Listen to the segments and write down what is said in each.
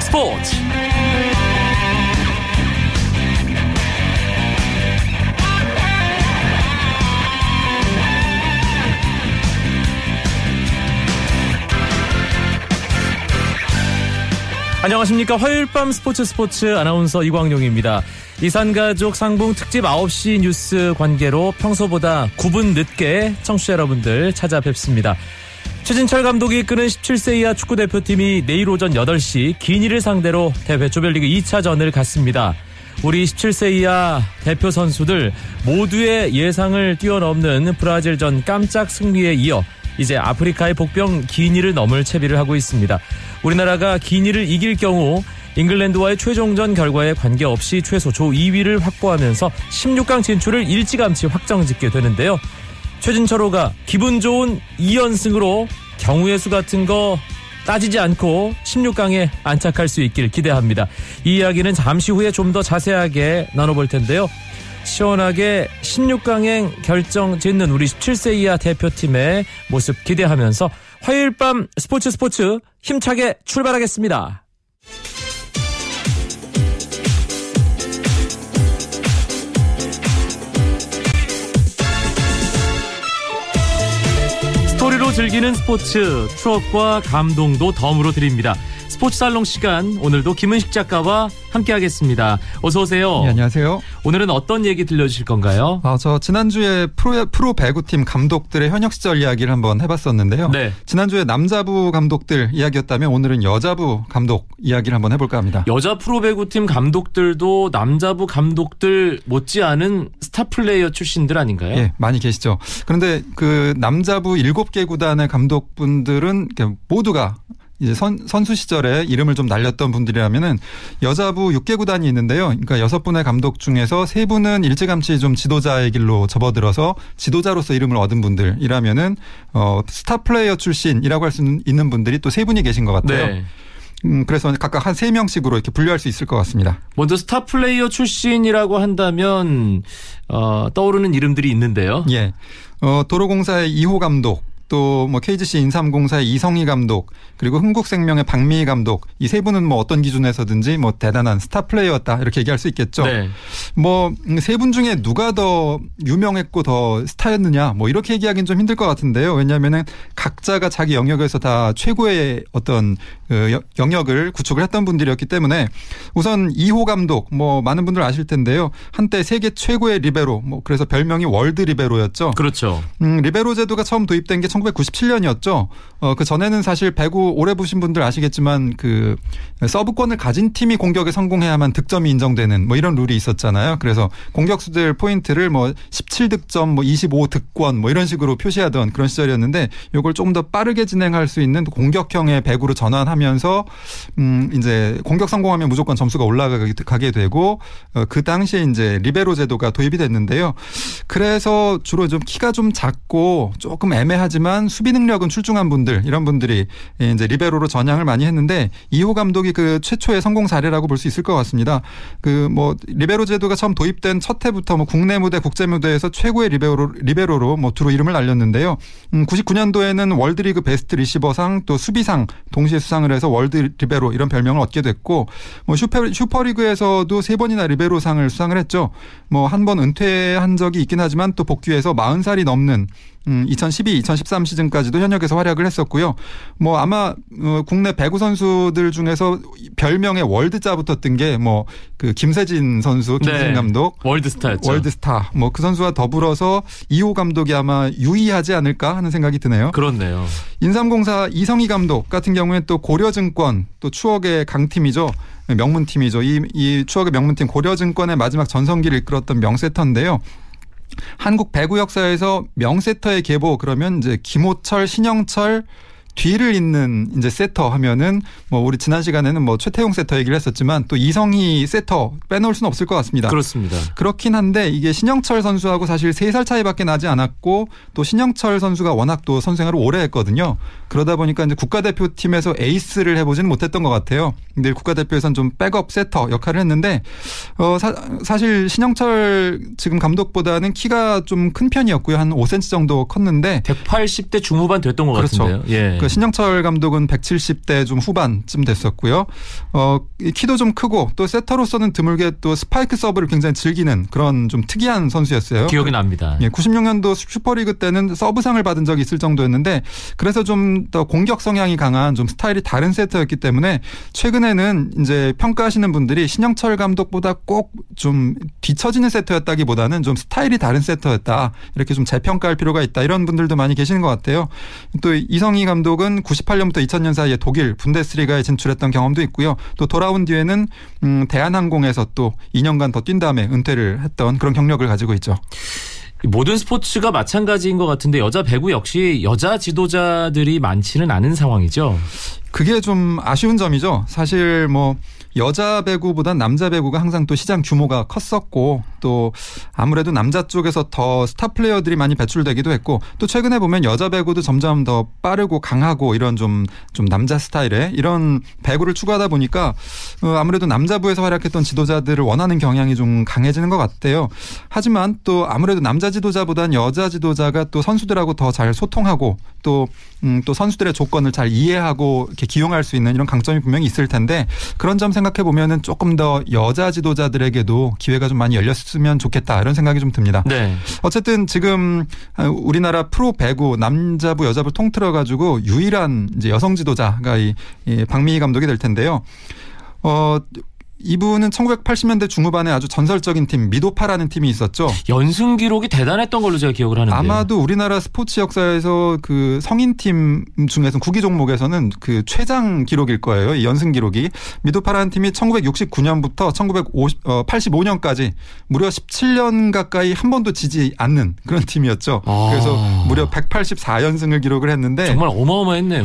스포츠 안녕하십니까 화요일 밤 스포츠 스포츠 아나운서 이광용입니다. 이산가족 상봉 특집 9시 뉴스 관계로 평소보다 9분 늦게 청취자 여러분들 찾아뵙습니다. 최진철 감독이 이끄는 17세 이하 축구 대표팀이 내일 오전 8시 기니를 상대로 대회 조별리그 2차전을 갖습니다. 우리 17세 이하 대표 선수들 모두의 예상을 뛰어넘는 브라질전 깜짝 승리에 이어 이제 아프리카의 복병 기니를 넘을 채비를 하고 있습니다. 우리나라가 기니를 이길 경우 잉글랜드와의 최종전 결과에 관계없이 최소 조 2위를 확보하면서 16강 진출을 일찌감치 확정짓게 되는데요. 최진철호가 기분 좋은 2연승으로 경우의 수 같은 거 따지지 않고 16강에 안착할 수 있길 기대합니다. 이 이야기는 잠시 후에 좀 더 자세하게 나눠볼 텐데요. 시원하게 16강행 결정 짓는 우리 17세 이하 대표팀의 모습 기대하면서 화요일 밤 스포츠 스포츠 힘차게 출발하겠습니다. 즐기는 스포츠 추억과 감동도 덤으로 드립니다. 스포츠 살롱 시간 오늘도 김은식 작가와 함께하겠습니다. 어서 오세요. 네, 안녕하세요. 오늘은 어떤 얘기 들려주실 건가요? 아, 저 지난주에 프로 프로 배구팀 감독들의 현역 시절 이야기를 한번 해봤었는데요. 네. 지난주에 남자부 감독들 이야기였다면 오늘은 여자부 감독 이야기를 한번 해볼까 합니다. 여자 프로 배구팀 감독들도 남자부 감독들 못지않은 스타 플레이어 출신들 아닌가요? 예, 많이 계시죠. 그런데 그 남자부 7개 구단의 감독분들은 모두가 이제 선, 선수 시절에 이름을 좀 날렸던 분들이라면은 여자부 6개 구단이 있는데요. 그러니까 여섯 분의 감독 중에서 세 분은 일찌감치 좀 지도자의 길로 접어들어서 지도자로서 이름을 얻은 분들이라면은 어 스타 플레이어 출신이라고 할 수 있는 분들이 또 세 분이 계신 것 같아요. 네. 음, 그래서 각각 한 세 명씩으로 이렇게 분류할 수 있을 것 같습니다. 먼저 스타 플레이어 출신이라고 한다면 어, 떠오르는 이름들이 있는데요. 예. 어, 도로공사의 이호 감독, 또뭐 KGC 인삼공사의 이성희 감독 그리고 흥국생명의 박미희 감독 이 세 분은 뭐 어떤 기준에서든지 뭐 대단한 스타 플레이였다 이렇게 얘기할 수 있겠죠. 네. 뭐세 분 중에 누가 더 유명했고 더 스타였느냐 뭐 이렇게 얘기하기는 좀 힘들 것 같은데요. 왜냐하면은 각자가 자기 영역에서 다 최고의 어떤 그 영역을 구축을 했던 분들이었기 때문에 우선 이호 감독 뭐 많은 분들 아실 텐데요. 한때 세계 최고의 리베로 뭐 그래서 별명이 월드 리베로였죠. 그렇죠. 음, 리베로 제도가 처음 도입된 게 1997년이었죠. 어, 그 전에는 사실 배구 오래 보신 분들 아시겠지만 그 서브권을 가진 팀이 공격에 성공해야만 득점이 인정되는 뭐 이런 룰이 있었잖아요. 그래서 공격수들 포인트를 뭐 17득점, 뭐 25득권 뭐 이런 식으로 표시하던 그런 시절이었는데 이걸 조금 더 빠르게 진행할 수 있는 공격형의 배구로 전환하면서 음, 이제 공격 성공하면 무조건 점수가 올라가게 되고 어, 그 당시에 이제 리베로 제도가 도입이 됐는데요. 그래서 주로 좀 키가 좀 작고 조금 애매하지만 수비 능력은 출중한 분들 이런 분들이 이제 리베로로 전향을 많이 했는데 이호 감독이 그 최초의 성공 사례라고 볼 수 있을 것 같습니다. 그 뭐 리베로 제도가 처음 도입된 첫 해부터 뭐 국내 무대 국제 무대에서 최고의 리베로 리베로로 뭐 두루 이름을 날렸는데요. 음 99년도에는 월드리그 베스트 리시버상 또 수비상 동시에 수상을 해서 월드 리베로 이런 별명을 얻게 됐고 뭐 슈퍼 슈퍼리그에서도 세 번이나 리베로상을 수상을 했죠. 뭐 한 번 은퇴한 적이 있긴 하지만 또 복귀해서 40살이 넘는 음, 2012, 2013 시즌까지도 현역에서 활약을 했었고요. 뭐 아마 어, 국내 배구 선수들 중에서 별명에 월드자 붙었던 게 뭐 그 김세진 선수, 김세진 네. 감독, 월드스타였죠. 월드스타. 뭐 그 선수와 더불어서 이호 감독이 아마 유의하지 않을까 하는 생각이 드네요. 그렇네요. 인삼공사 이성희 감독 같은 경우에 또 고려증권 또 추억의 강팀이죠. 명문팀이죠. 이, 이 추억의 명문팀 고려증권의 마지막 전성기를 이끌었던 명세터인데요. 한국 배구 역사에서 명세터의 계보 그러면 이제 김호철, 신영철 뒤를 잇는 이제 세터 하면은 뭐 우리 지난 시간에는 뭐 최태용 세터 얘기를 했었지만 또 이성희 세터 빼놓을 수는 없을 것 같습니다. 그렇습니다. 그렇긴 한데 이게 신영철 선수하고 사실 세 살 차이밖에 나지 않았고 또 신영철 선수가 워낙 또 선생활을 오래 했거든요. 그러다 보니까 이제 국가대표팀에서 에이스를 해보지는 못했던 것 같아요. 근데 국가대표에서는 좀 백업 세터 역할을 했는데 어 사, 실 신영철 지금 감독보다는 키가 좀 큰 편이었고요. 한 5cm 정도 컸는데 180대 중후반 됐던 것 그렇죠. 같은데요. 예. 그그 신영철 감독은 170대 좀 후반쯤 됐었고요. 어, 키도 좀 크고 또 세터로서는 드물게 또 스파이크 서브를 굉장히 즐기는 그런 좀 특이한 선수였어요. 기억이 납니다. 예, 96년도 슈퍼리그 때는 서브상을 받은 적이 있을 정도였는데 그래서 좀 더 공격 성향이 강한 좀 스타일이 다른 세터였기 때문에 최근에는 이제 평가하시는 분들이 신영철 감독보다 꼭 좀 뒤처지는 세터였다기보다는 좀 스타일이 다른 세터였다 이렇게 좀 재평가할 필요가 있다 이런 분들도 많이 계시는 것 같아요. 또 이성희 감독 은 98년부터 2000년 사이에 독일 분데스리가에 진출했던 경험도 있고요. 또 돌아온 뒤에는 음, 대한항공에서 또 2년간 더 뛴 다음에 은퇴를 했던 그런 경력을 가지고 있죠. 모든 스포츠가 마찬가지인 것 같은데 여자 배구 역시 여자 지도자들이 많지는 않은 상황이죠. 그게 좀 아쉬운 점이죠. 사실 뭐 여자 배구보단 남자 배구가 항상 또 시장 규모가 컸었고 또 아무래도 남자 쪽에서 더 스타 플레이어들이 많이 배출되기도 했고 또 최근에 보면 여자 배구도 점점 더 빠르고 강하고 이런 좀, 좀 남자 스타일의 이런 배구를 추구하다 보니까 어, 아무래도 남자부에서 활약했던 지도자들을 원하는 경향이 좀 강해지는 것 같아요. 하지만 또 아무래도 남자 지도자보단 여자 지도자가 또 선수들하고 더 잘 소통하고 또, 음, 또 선수들의 조건을 잘 이해하고 이렇게 기용할 수 있는 이런 강점이 분명히 있을 텐데 그런 점 생각해 보면은 조금 더 여자 지도자들에게도 기회가 좀 많이 열렸으면 좋겠다 이런 생각이 좀 듭니다. 네. 어쨌든 지금 우리나라 프로 배구 남자부 여자부 통틀어 가지고 유일한 이제 여성 지도자가 이, 이 박미희 감독이 될 텐데요. 어 이분은 1980년대 중후반에 아주 전설적인 팀 미도파라는 팀이 있었죠. 연승 기록이 대단했던 걸로 제가 기억을 하는데 아마도 우리나라 스포츠 역사에서 그 성인 팀 중에서 구기 종목에서는 그 최장 기록일 거예요. 이 연승 기록이 미도파라는 팀이 1969년부터 1985년까지 무려 17년 가까이 한 번도 지지 않는 그런 팀이었죠. 아. 그래서 무려 184연승을 기록을 했는데 정말 어마어마했네요.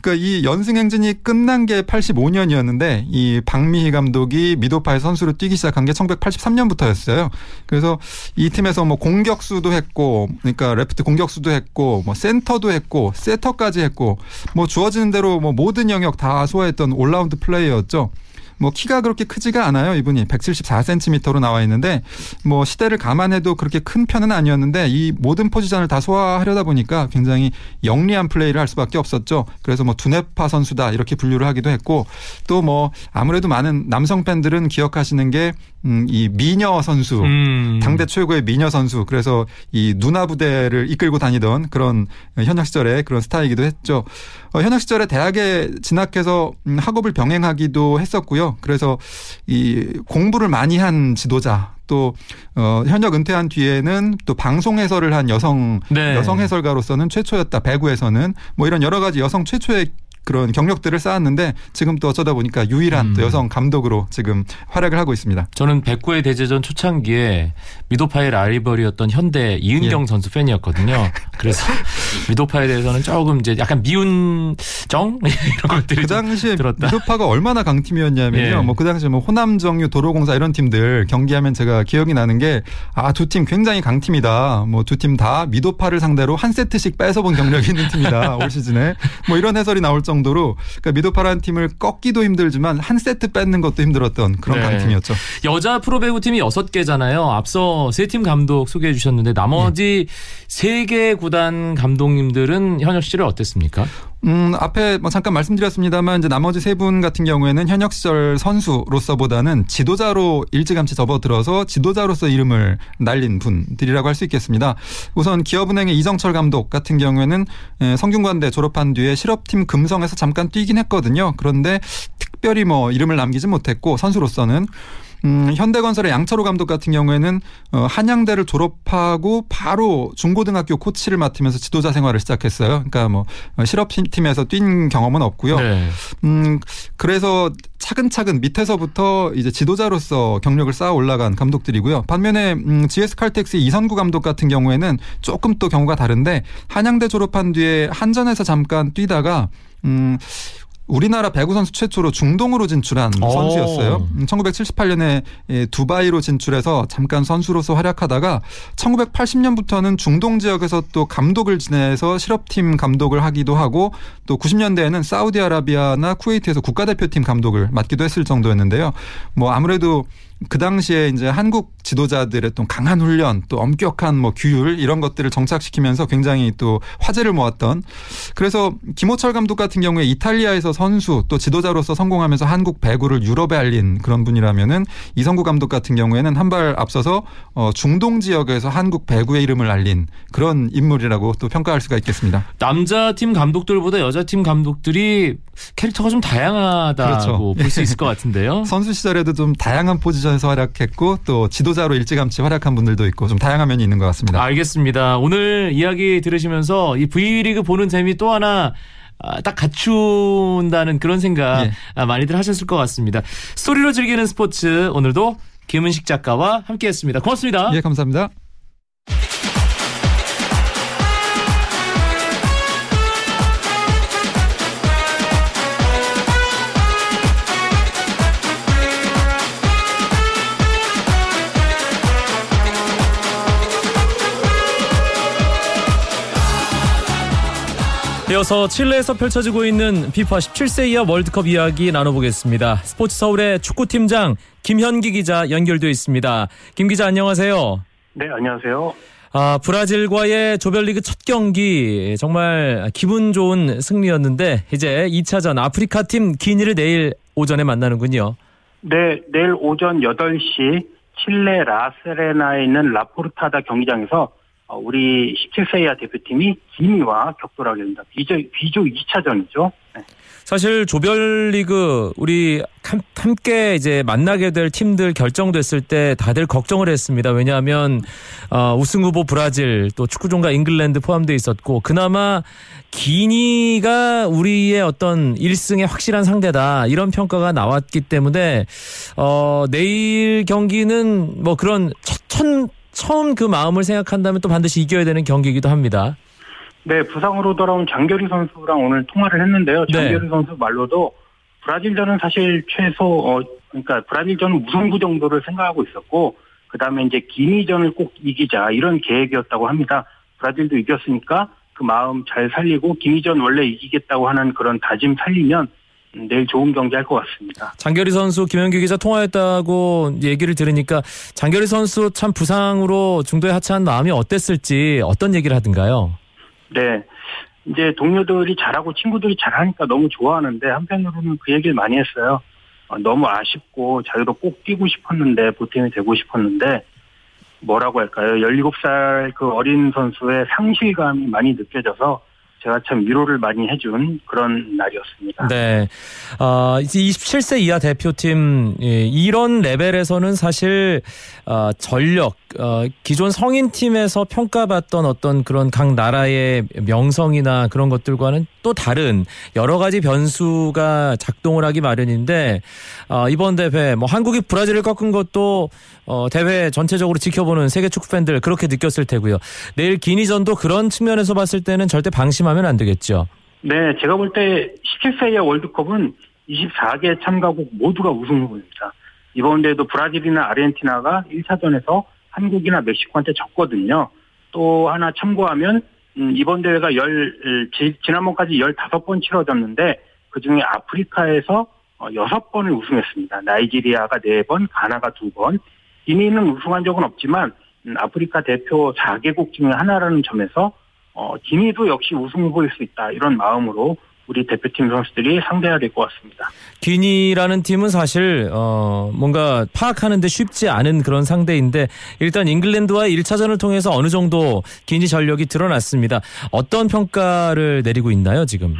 그러니까 이 연승 행진이 끝난 게 85년이었는데 이 박미희 감독이 미도파의 선수로 뛰기 시작한 게 1983년부터였어요. 그래서 이 팀에서 뭐 공격수도 했고, 그러니까 레프트 공격수도 했고, 뭐 센터도 했고, 세터까지 했고, 뭐 주어지는 대로 뭐 모든 영역 다 소화했던 올라운드 플레이어였죠. 뭐 키가 그렇게 크지가 않아요. 이분이 174cm로 나와 있는데 뭐 시대를 감안해도 그렇게 큰 편은 아니었는데 이 모든 포지션을 다 소화하려다 보니까 굉장히 영리한 플레이를 할 수밖에 없었죠. 그래서 뭐 두뇌파 선수다 이렇게 분류를 하기도 했고 또 뭐 아무래도 많은 남성 팬들은 기억하시는 게 음, 이 미녀 선수, 음. 당대 최고의 미녀 선수. 그래서 이 누나 부대를 이끌고 다니던 그런 현역 시절의 그런 스타이기도 했죠. 어, 현역 시절에 대학에 진학해서 음, 학업을 병행하기도 했었고요. 그래서 이 공부를 많이 한 지도자 또 어, 현역 은퇴한 뒤에는 또 방송 해설을 한 여성 네. 여성 해설가로서는 최초였다 배구에서는 뭐 이런 여러 가지 여성 최초의 그런 경력들을 쌓았는데 지금 또 어쩌다 보니까 유일한 음. 또 여성 감독으로 지금 활약을 하고 있습니다. 저는 백구의 대제전 초창기에 미도파의 라이벌이었던 현대 이은경 예. 선수 팬이었거든요. 그래서 미도파에 대해서는 조금 이제 약간 미운 정 이런 것들이 그 당시에 들었다. 미도파가 얼마나 강팀이었냐면요. 예. 뭐그 당시에 뭐 호남 정유 도로공사 이런 팀들 경기하면 제가 기억이 나는 게 아 두 팀 굉장히 강팀이다. 뭐 두 팀 다 미도파를 상대로 한 세트씩 뺏어본 경력이 있는 팀이다 올 시즌에 뭐 이런 해설이 나올 정도. 정도로 그러니까 미도파라는 팀을 꺾기도 힘들지만 한 세트 뺏는 것도 힘들었던 그런 네. 강팀이었죠. 여자 프로배구 팀이 6개잖아요. 앞서 세 팀 감독 소개해 주셨는데 나머지 세개 구단 감독님들은 현역 시절에 어땠습니까? 음, 앞에 뭐 잠깐 말씀드렸습니다만 이제 나머지 세 분 같은 경우에는 현역 시절 선수로서보다는 지도자로 일찌감치 접어들어서 지도자로서 이름을 날린 분들이라고 할 수 있겠습니다. 우선 기업은행의 이정철 감독 같은 경우에는 예, 성균관대 졸업한 뒤에 실업팀 금성에서 잠깐 뛰긴 했거든요. 그런데 특별히 뭐 이름을 남기지 못했고 선수로서는 음, 현대건설의 양철호 감독 같은 경우에는 어, 한양대를 졸업하고 바로 중고등학교 코치를 맡으면서 지도자 생활을 시작했어요. 그러니까 뭐 어, 실업팀에서 뛴 경험은 없고요. 네. 음, 그래서 차근차근 밑에서부터 이제 지도자로서 경력을 쌓아 올라간 감독들이고요. 반면에 음, GS 칼텍스 이선구 감독 같은 경우에는 조금 또 경우가 다른데 한양대 졸업한 뒤에 한전에서 잠깐 뛰다가 음, 우리나라 배구 선수 최초로 중동으로 진출한 오. 선수였어요. 1978년에 음, 두바이로 진출해서 잠깐 선수로서 활약하다가 1980년부터는 중동 지역에서 또 감독을 지내서 실업팀 감독을 하기도 하고 또 90년대에는 사우디아라비아나 쿠웨이트에서 국가대표팀 감독을 맡기도 했을 정도였는데요. 뭐 아무래도 그 당시에 이제 한국 지도자들의 또 강한 훈련 또 엄격한 뭐 규율 이런 것들을 정착시키면서 굉장히 또 화제를 모았던 그래서 김호철 감독 같은 경우에 이탈리아에서 선수 또 지도자로서 성공하면서 한국 배구를 유럽에 알린 그런 분이라면은 이성구 감독 같은 경우에는 한 발 앞서서 어 중동 지역에서 한국 배구의 이름을 알린 그런 인물이라고 또 평가할 수가 있겠습니다. 남자 팀 감독들보다 여자 팀 감독들이 캐릭터가 좀 다양하다고 그렇죠. 볼수 있을 것 같은데요. 선수 시절에도 좀 다양한 포지션 에서 활약했고 또 지도자로 일찌감치 활약한 분들도 있고 좀 다양한 면이 있는 것 같습니다. 알겠습니다. 오늘 이야기 들으시면서 이 V리그 보는 재미 또 하나 아, 딱 갖춘다는 그런 생각 예. 아, 많이들 하셨을 것 같습니다. 스토리로 즐기는 스포츠 오늘도 김은식 작가와 함께했습니다. 고맙습니다. 예, 감사합니다. 이어서 칠레에서 펼쳐지고 있는 피파 17세 이하 월드컵 이야기 나눠보겠습니다. 스포츠 서울의 축구팀장 김현기 기자 연결되어 있습니다. 김 기자 안녕하세요. 네, 안녕하세요. 아, 브라질과의 조별리그 첫 경기 정말 기분 좋은 승리였는데 이제 2차전 아프리카 팀 기니를 내일 오전에 만나는군요. 네, 내일 오전 8시 칠레 라세레나에 있는 라포르타다 경기장에서 어, 우리 17세 이하 대표팀이 기니와 격돌하게 됩니다. 비조, 비조 2차전이죠. 네. 사실 조별리그 우리 함께 이제 만나게 될 팀들 결정됐을 때 다들 걱정을 했습니다. 왜냐하면 어, 우승 후보 브라질 또 축구 종가 잉글랜드 포함되어 있었고 그나마 기니가 우리의 어떤 1승의 확실한 상대다 이런 평가가 나왔기 때문에 어, 내일 경기는 뭐 그런 첫, 첫 처음 그 마음을 생각한다면 또 반드시 이겨야 되는 경기이기도 합니다. 네, 부상으로 돌아온 장결희 선수랑 오늘 통화를 했는데요. 네. 장결희 네. 선수 말로도 브라질전은 사실 최소 어 그러니까 브라질전은 무승부 정도를 생각하고 있었고 그다음에 이제 기니전을 꼭 이기자 이런 계획이었다고 합니다. 브라질도 이겼으니까 그 마음 잘 살리고 기니전 원래 이기겠다고 하는 그런 다짐 살리면 내일 좋은 경기 할 것 같습니다. 장결희 선수 김현규 기자 통화했다고 얘기를 들으니까 장결희 선수 참 부상으로 중도에 하차한 마음이 어땠을지 어떤 얘기를 하던가요? 네. 이제 동료들이 잘하고 친구들이 잘하니까 너무 좋아하는데 한편으로는 그 얘기를 많이 했어요. 어, 너무 아쉽고 자기도 꼭 뛰고 싶었는데 보탬이 되고 싶었는데 뭐라고 할까요? 17살 그 어린 선수의 상실감이 많이 느껴져서 제가 참 위로를 많이 해준 그런 날이었습니다. 네. 어, 이제 27세 이하 대표팀, 예, 이런 레벨에서는 사실, 어, 전력, 어, 기존 성인 팀에서 평가받던 어떤 그런 각 나라의 명성이나 그런 것들과는 또 다른 여러 가지 변수가 작동을 하기 마련인데, 어, 이번 대회, 뭐 한국이 브라질을 꺾은 것도, 어, 대회 전체적으로 지켜보는 세계 축구 팬들 그렇게 느꼈을 테고요. 내일 기니전도 그런 측면에서 봤을 때는 절대 방심 하면 안 되겠죠. 네, 제가 볼 때 17세 이하 월드컵은 24개 참가국 모두가 우승 후보입니다. 이번 대회도 브라질이나 아르헨티나가 1차전에서 한국이나 멕시코한테 졌거든요. 또 하나 참고하면 음, 이번 대회가 열 지난번까지 15번 치러졌는데 그중에 아프리카에서 6번을 어, 우승했습니다. 나이지리아가 4번, 가나가 2번. 기니는 우승한 적은 없지만 음, 아프리카 대표 4개국 중에 하나라는 점에서 어, 기니도 역시 우승 후보일 수 있다 이런 마음으로 우리 대표팀 선수들이 상대해야 될 것 같습니다. 기니라는 팀은 사실 어 뭔가 파악하는데 쉽지 않은 그런 상대인데 일단 잉글랜드와 1차전을 통해서 어느 정도 기니 전력이 드러났습니다. 어떤 평가를 내리고 있나요 지금?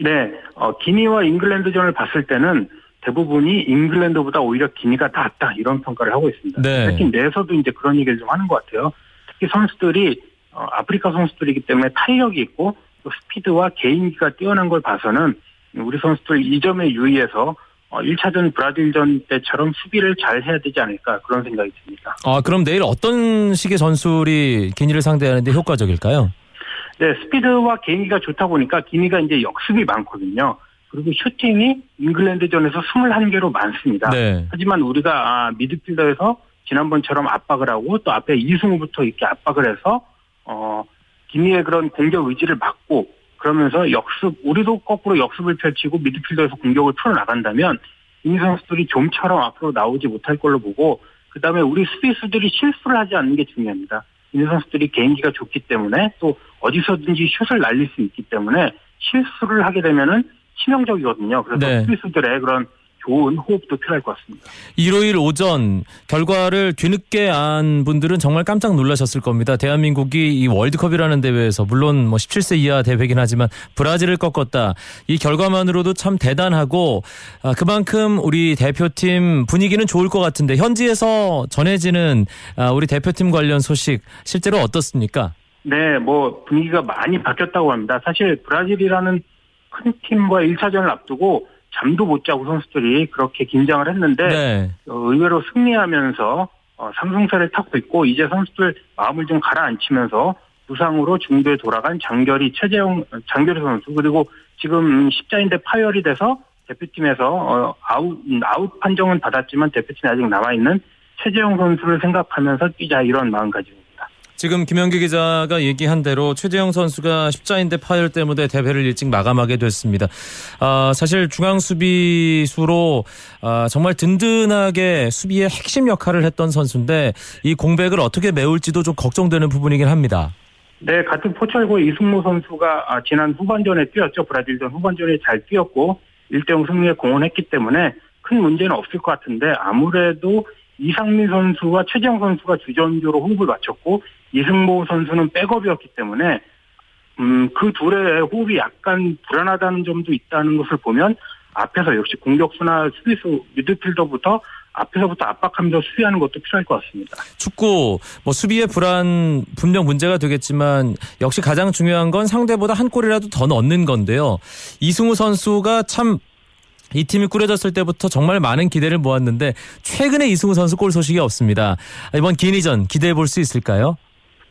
네, 어, 기니와 잉글랜드전을 봤을 때는 대부분이 잉글랜드보다 오히려 기니가 낫다 이런 평가를 하고 있습니다. 네. 특히 내에서도 이제 그런 얘기를 좀 하는 것 같아요. 특히 선수들이 어, 아프리카 선수들이기 때문에 탄력이 있고 또 스피드와 개인기가 뛰어난 걸 봐서는 우리 선수들 이 점에 유의해서 1차전 어, 브라질전 때처럼 수비를 잘 해야 되지 않을까 그런 생각이 듭니다. 아 그럼 내일 어떤 식의 전술이 기니를 상대하는데 효과적일까요? 네, 스피드와 개인기가 좋다 보니까 기니가 이제 역습이 많거든요. 그리고 슈팅이 잉글랜드전에서 21개로 많습니다. 네. 하지만 우리가 아, 미드필더에서 지난번처럼 압박을 하고 또 앞에 이승우부터 이렇게 압박을 해서 어 기니의 그런 공격 의지를 막고 그러면서 역습 우리도 거꾸로 역습을 펼치고 미드필더에서 공격을 풀어 나간다면 이 선수들이 좀처럼 앞으로 나오지 못할 걸로 보고 그 다음에 우리 수비수들이 실수를 하지 않는 게 중요합니다. 이 선수들이 개인기가 좋기 때문에 또 어디서든지 슛을 날릴 수 있기 때문에 실수를 하게 되면은 치명적이거든요. 그래서 네. 수비수들의 그런 좋은 호흡도 필요할 것 같습니다. 일요일 오전 결과를 뒤늦게 안 분들은 정말 깜짝 놀라셨을 겁니다. 대한민국이 이 월드컵이라는 대회에서 물론 뭐 17세 이하 대회긴 하지만 브라질을 꺾었다. 이 결과만으로도 참 대단하고 아, 그만큼 우리 대표팀 분위기는 좋을 것 같은데 현지에서 전해지는 아, 우리 대표팀 관련 소식 실제로 어떻습니까? 네, 뭐 분위기가 많이 바뀌었다고 합니다. 사실 브라질이라는 큰 팀과 1차전을 앞두고 잠도 못 자고 선수들이 그렇게 긴장을 했는데 네. 어, 의외로 승리하면서 어, 상승세를 타고 있고 이제 선수들 마음을 좀 가라앉히면서 부상으로 중도에 돌아간 장결희 최재영 장결희 선수 그리고 지금 십자인대 파열이 돼서 대표팀에서 어, 아웃 아웃 판정은 받았지만 대표팀에 아직 남아 있는 최재영 선수를 생각하면서 뛰자 이런 마음가짐입니다. 지금 김현기 기자가 얘기한 대로 최재영 선수가 십자인대 파열 때문에 대회를 일찍 마감하게 됐습니다. 아, 사실 중앙 수비수로 아, 정말 든든하게 수비의 핵심 역할을 했던 선수인데 이 공백을 어떻게 메울지도 좀 걱정되는 부분이긴 합니다. 네, 같은 포철고 이승모 선수가 아, 지난 후반전에 뛰었죠. 브라질전 후반전에 잘 뛰었고 1대0 승리에 공헌했기 때문에 큰 문제는 없을 것 같은데 아무래도 이상민 선수와 최재형 선수가 주전주로 호흡을 맞췄고 이승모 선수는 백업이었기 때문에 음, 그 둘의 호흡이 약간 불안하다는 점도 있다는 것을 보면 앞에서 역시 공격수나 수비수 미드필더부터 앞에서부터 압박하면서 수비하는 것도 필요할 것 같습니다. 축구 뭐 수비의 불안 분명 문제가 되겠지만 역시 가장 중요한 건 상대보다 한 골이라도 더 넣는 건데요. 이승우 선수가 참 이 팀이 꾸려졌을 때부터 정말 많은 기대를 모았는데 최근에 이승우 선수 골 소식이 없습니다. 이번 기니전 기대해 볼 수 있을까요?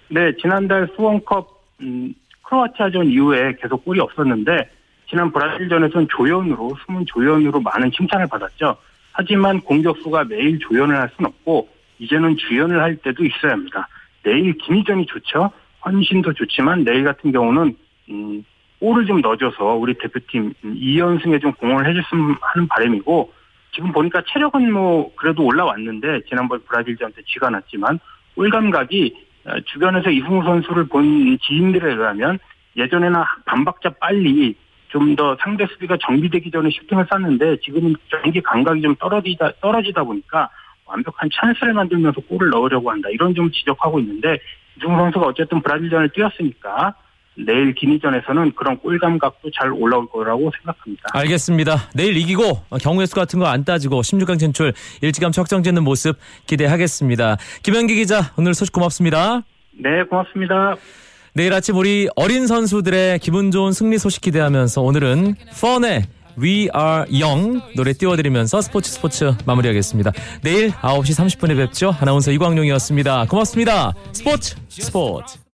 네, 지난달 수원컵 음, 크로아티아전 이후에 계속 골이 없었는데 지난 브라질전에서는 조연으로 숨은 조연으로 많은 칭찬을 받았죠. 하지만 공격수가 매일 조연을 할 수는 없고 이제는 주연을 할 때도 있어야 합니다. 내일 김희전이 좋죠. 헌신도 좋지만 내일 같은 경우는 음, 골을 좀 넣어줘서 우리 대표팀 2연승에 좀 공헌을 해줬으면 하는 바람이고 지금 보니까 체력은 뭐 그래도 올라왔는데 지난번 브라질전 때 쥐가 났지만 골 감각이 어, 주변에서 이승우 선수를 본 지인들에 의하면 예전에는 반박자 빨리 좀 더 상대 수비가 정비되기 전에 슈팅을 쐈는데 지금은 경기 감각이 좀 떨어지다 떨어지다 보니까 완벽한 찬스를 만들면서 골을 넣으려고 한다. 이런 점 지적하고 있는데 이승우 선수가 어쨌든 브라질전을 뛰었으니까 내일 기니전에서는 그런 골 감각도 잘 올라올 거라고 생각합니다. 알겠습니다. 내일 이기고 경우의 수 같은 거 안 따지고 16강 진출 일찌감치 확정짓는 모습 기대하겠습니다. 김현기 기자 오늘 소식 고맙습니다. 네, 고맙습니다. 내일 아침 우리 어린 선수들의 기분 좋은 승리 소식 기대하면서 오늘은 펀의 We Are Young 노래 띄워드리면서 스포츠 스포츠 마무리하겠습니다. 내일 9시 30분에 뵙죠. 아나운서 이광용이었습니다. 고맙습니다. 스포츠 스포츠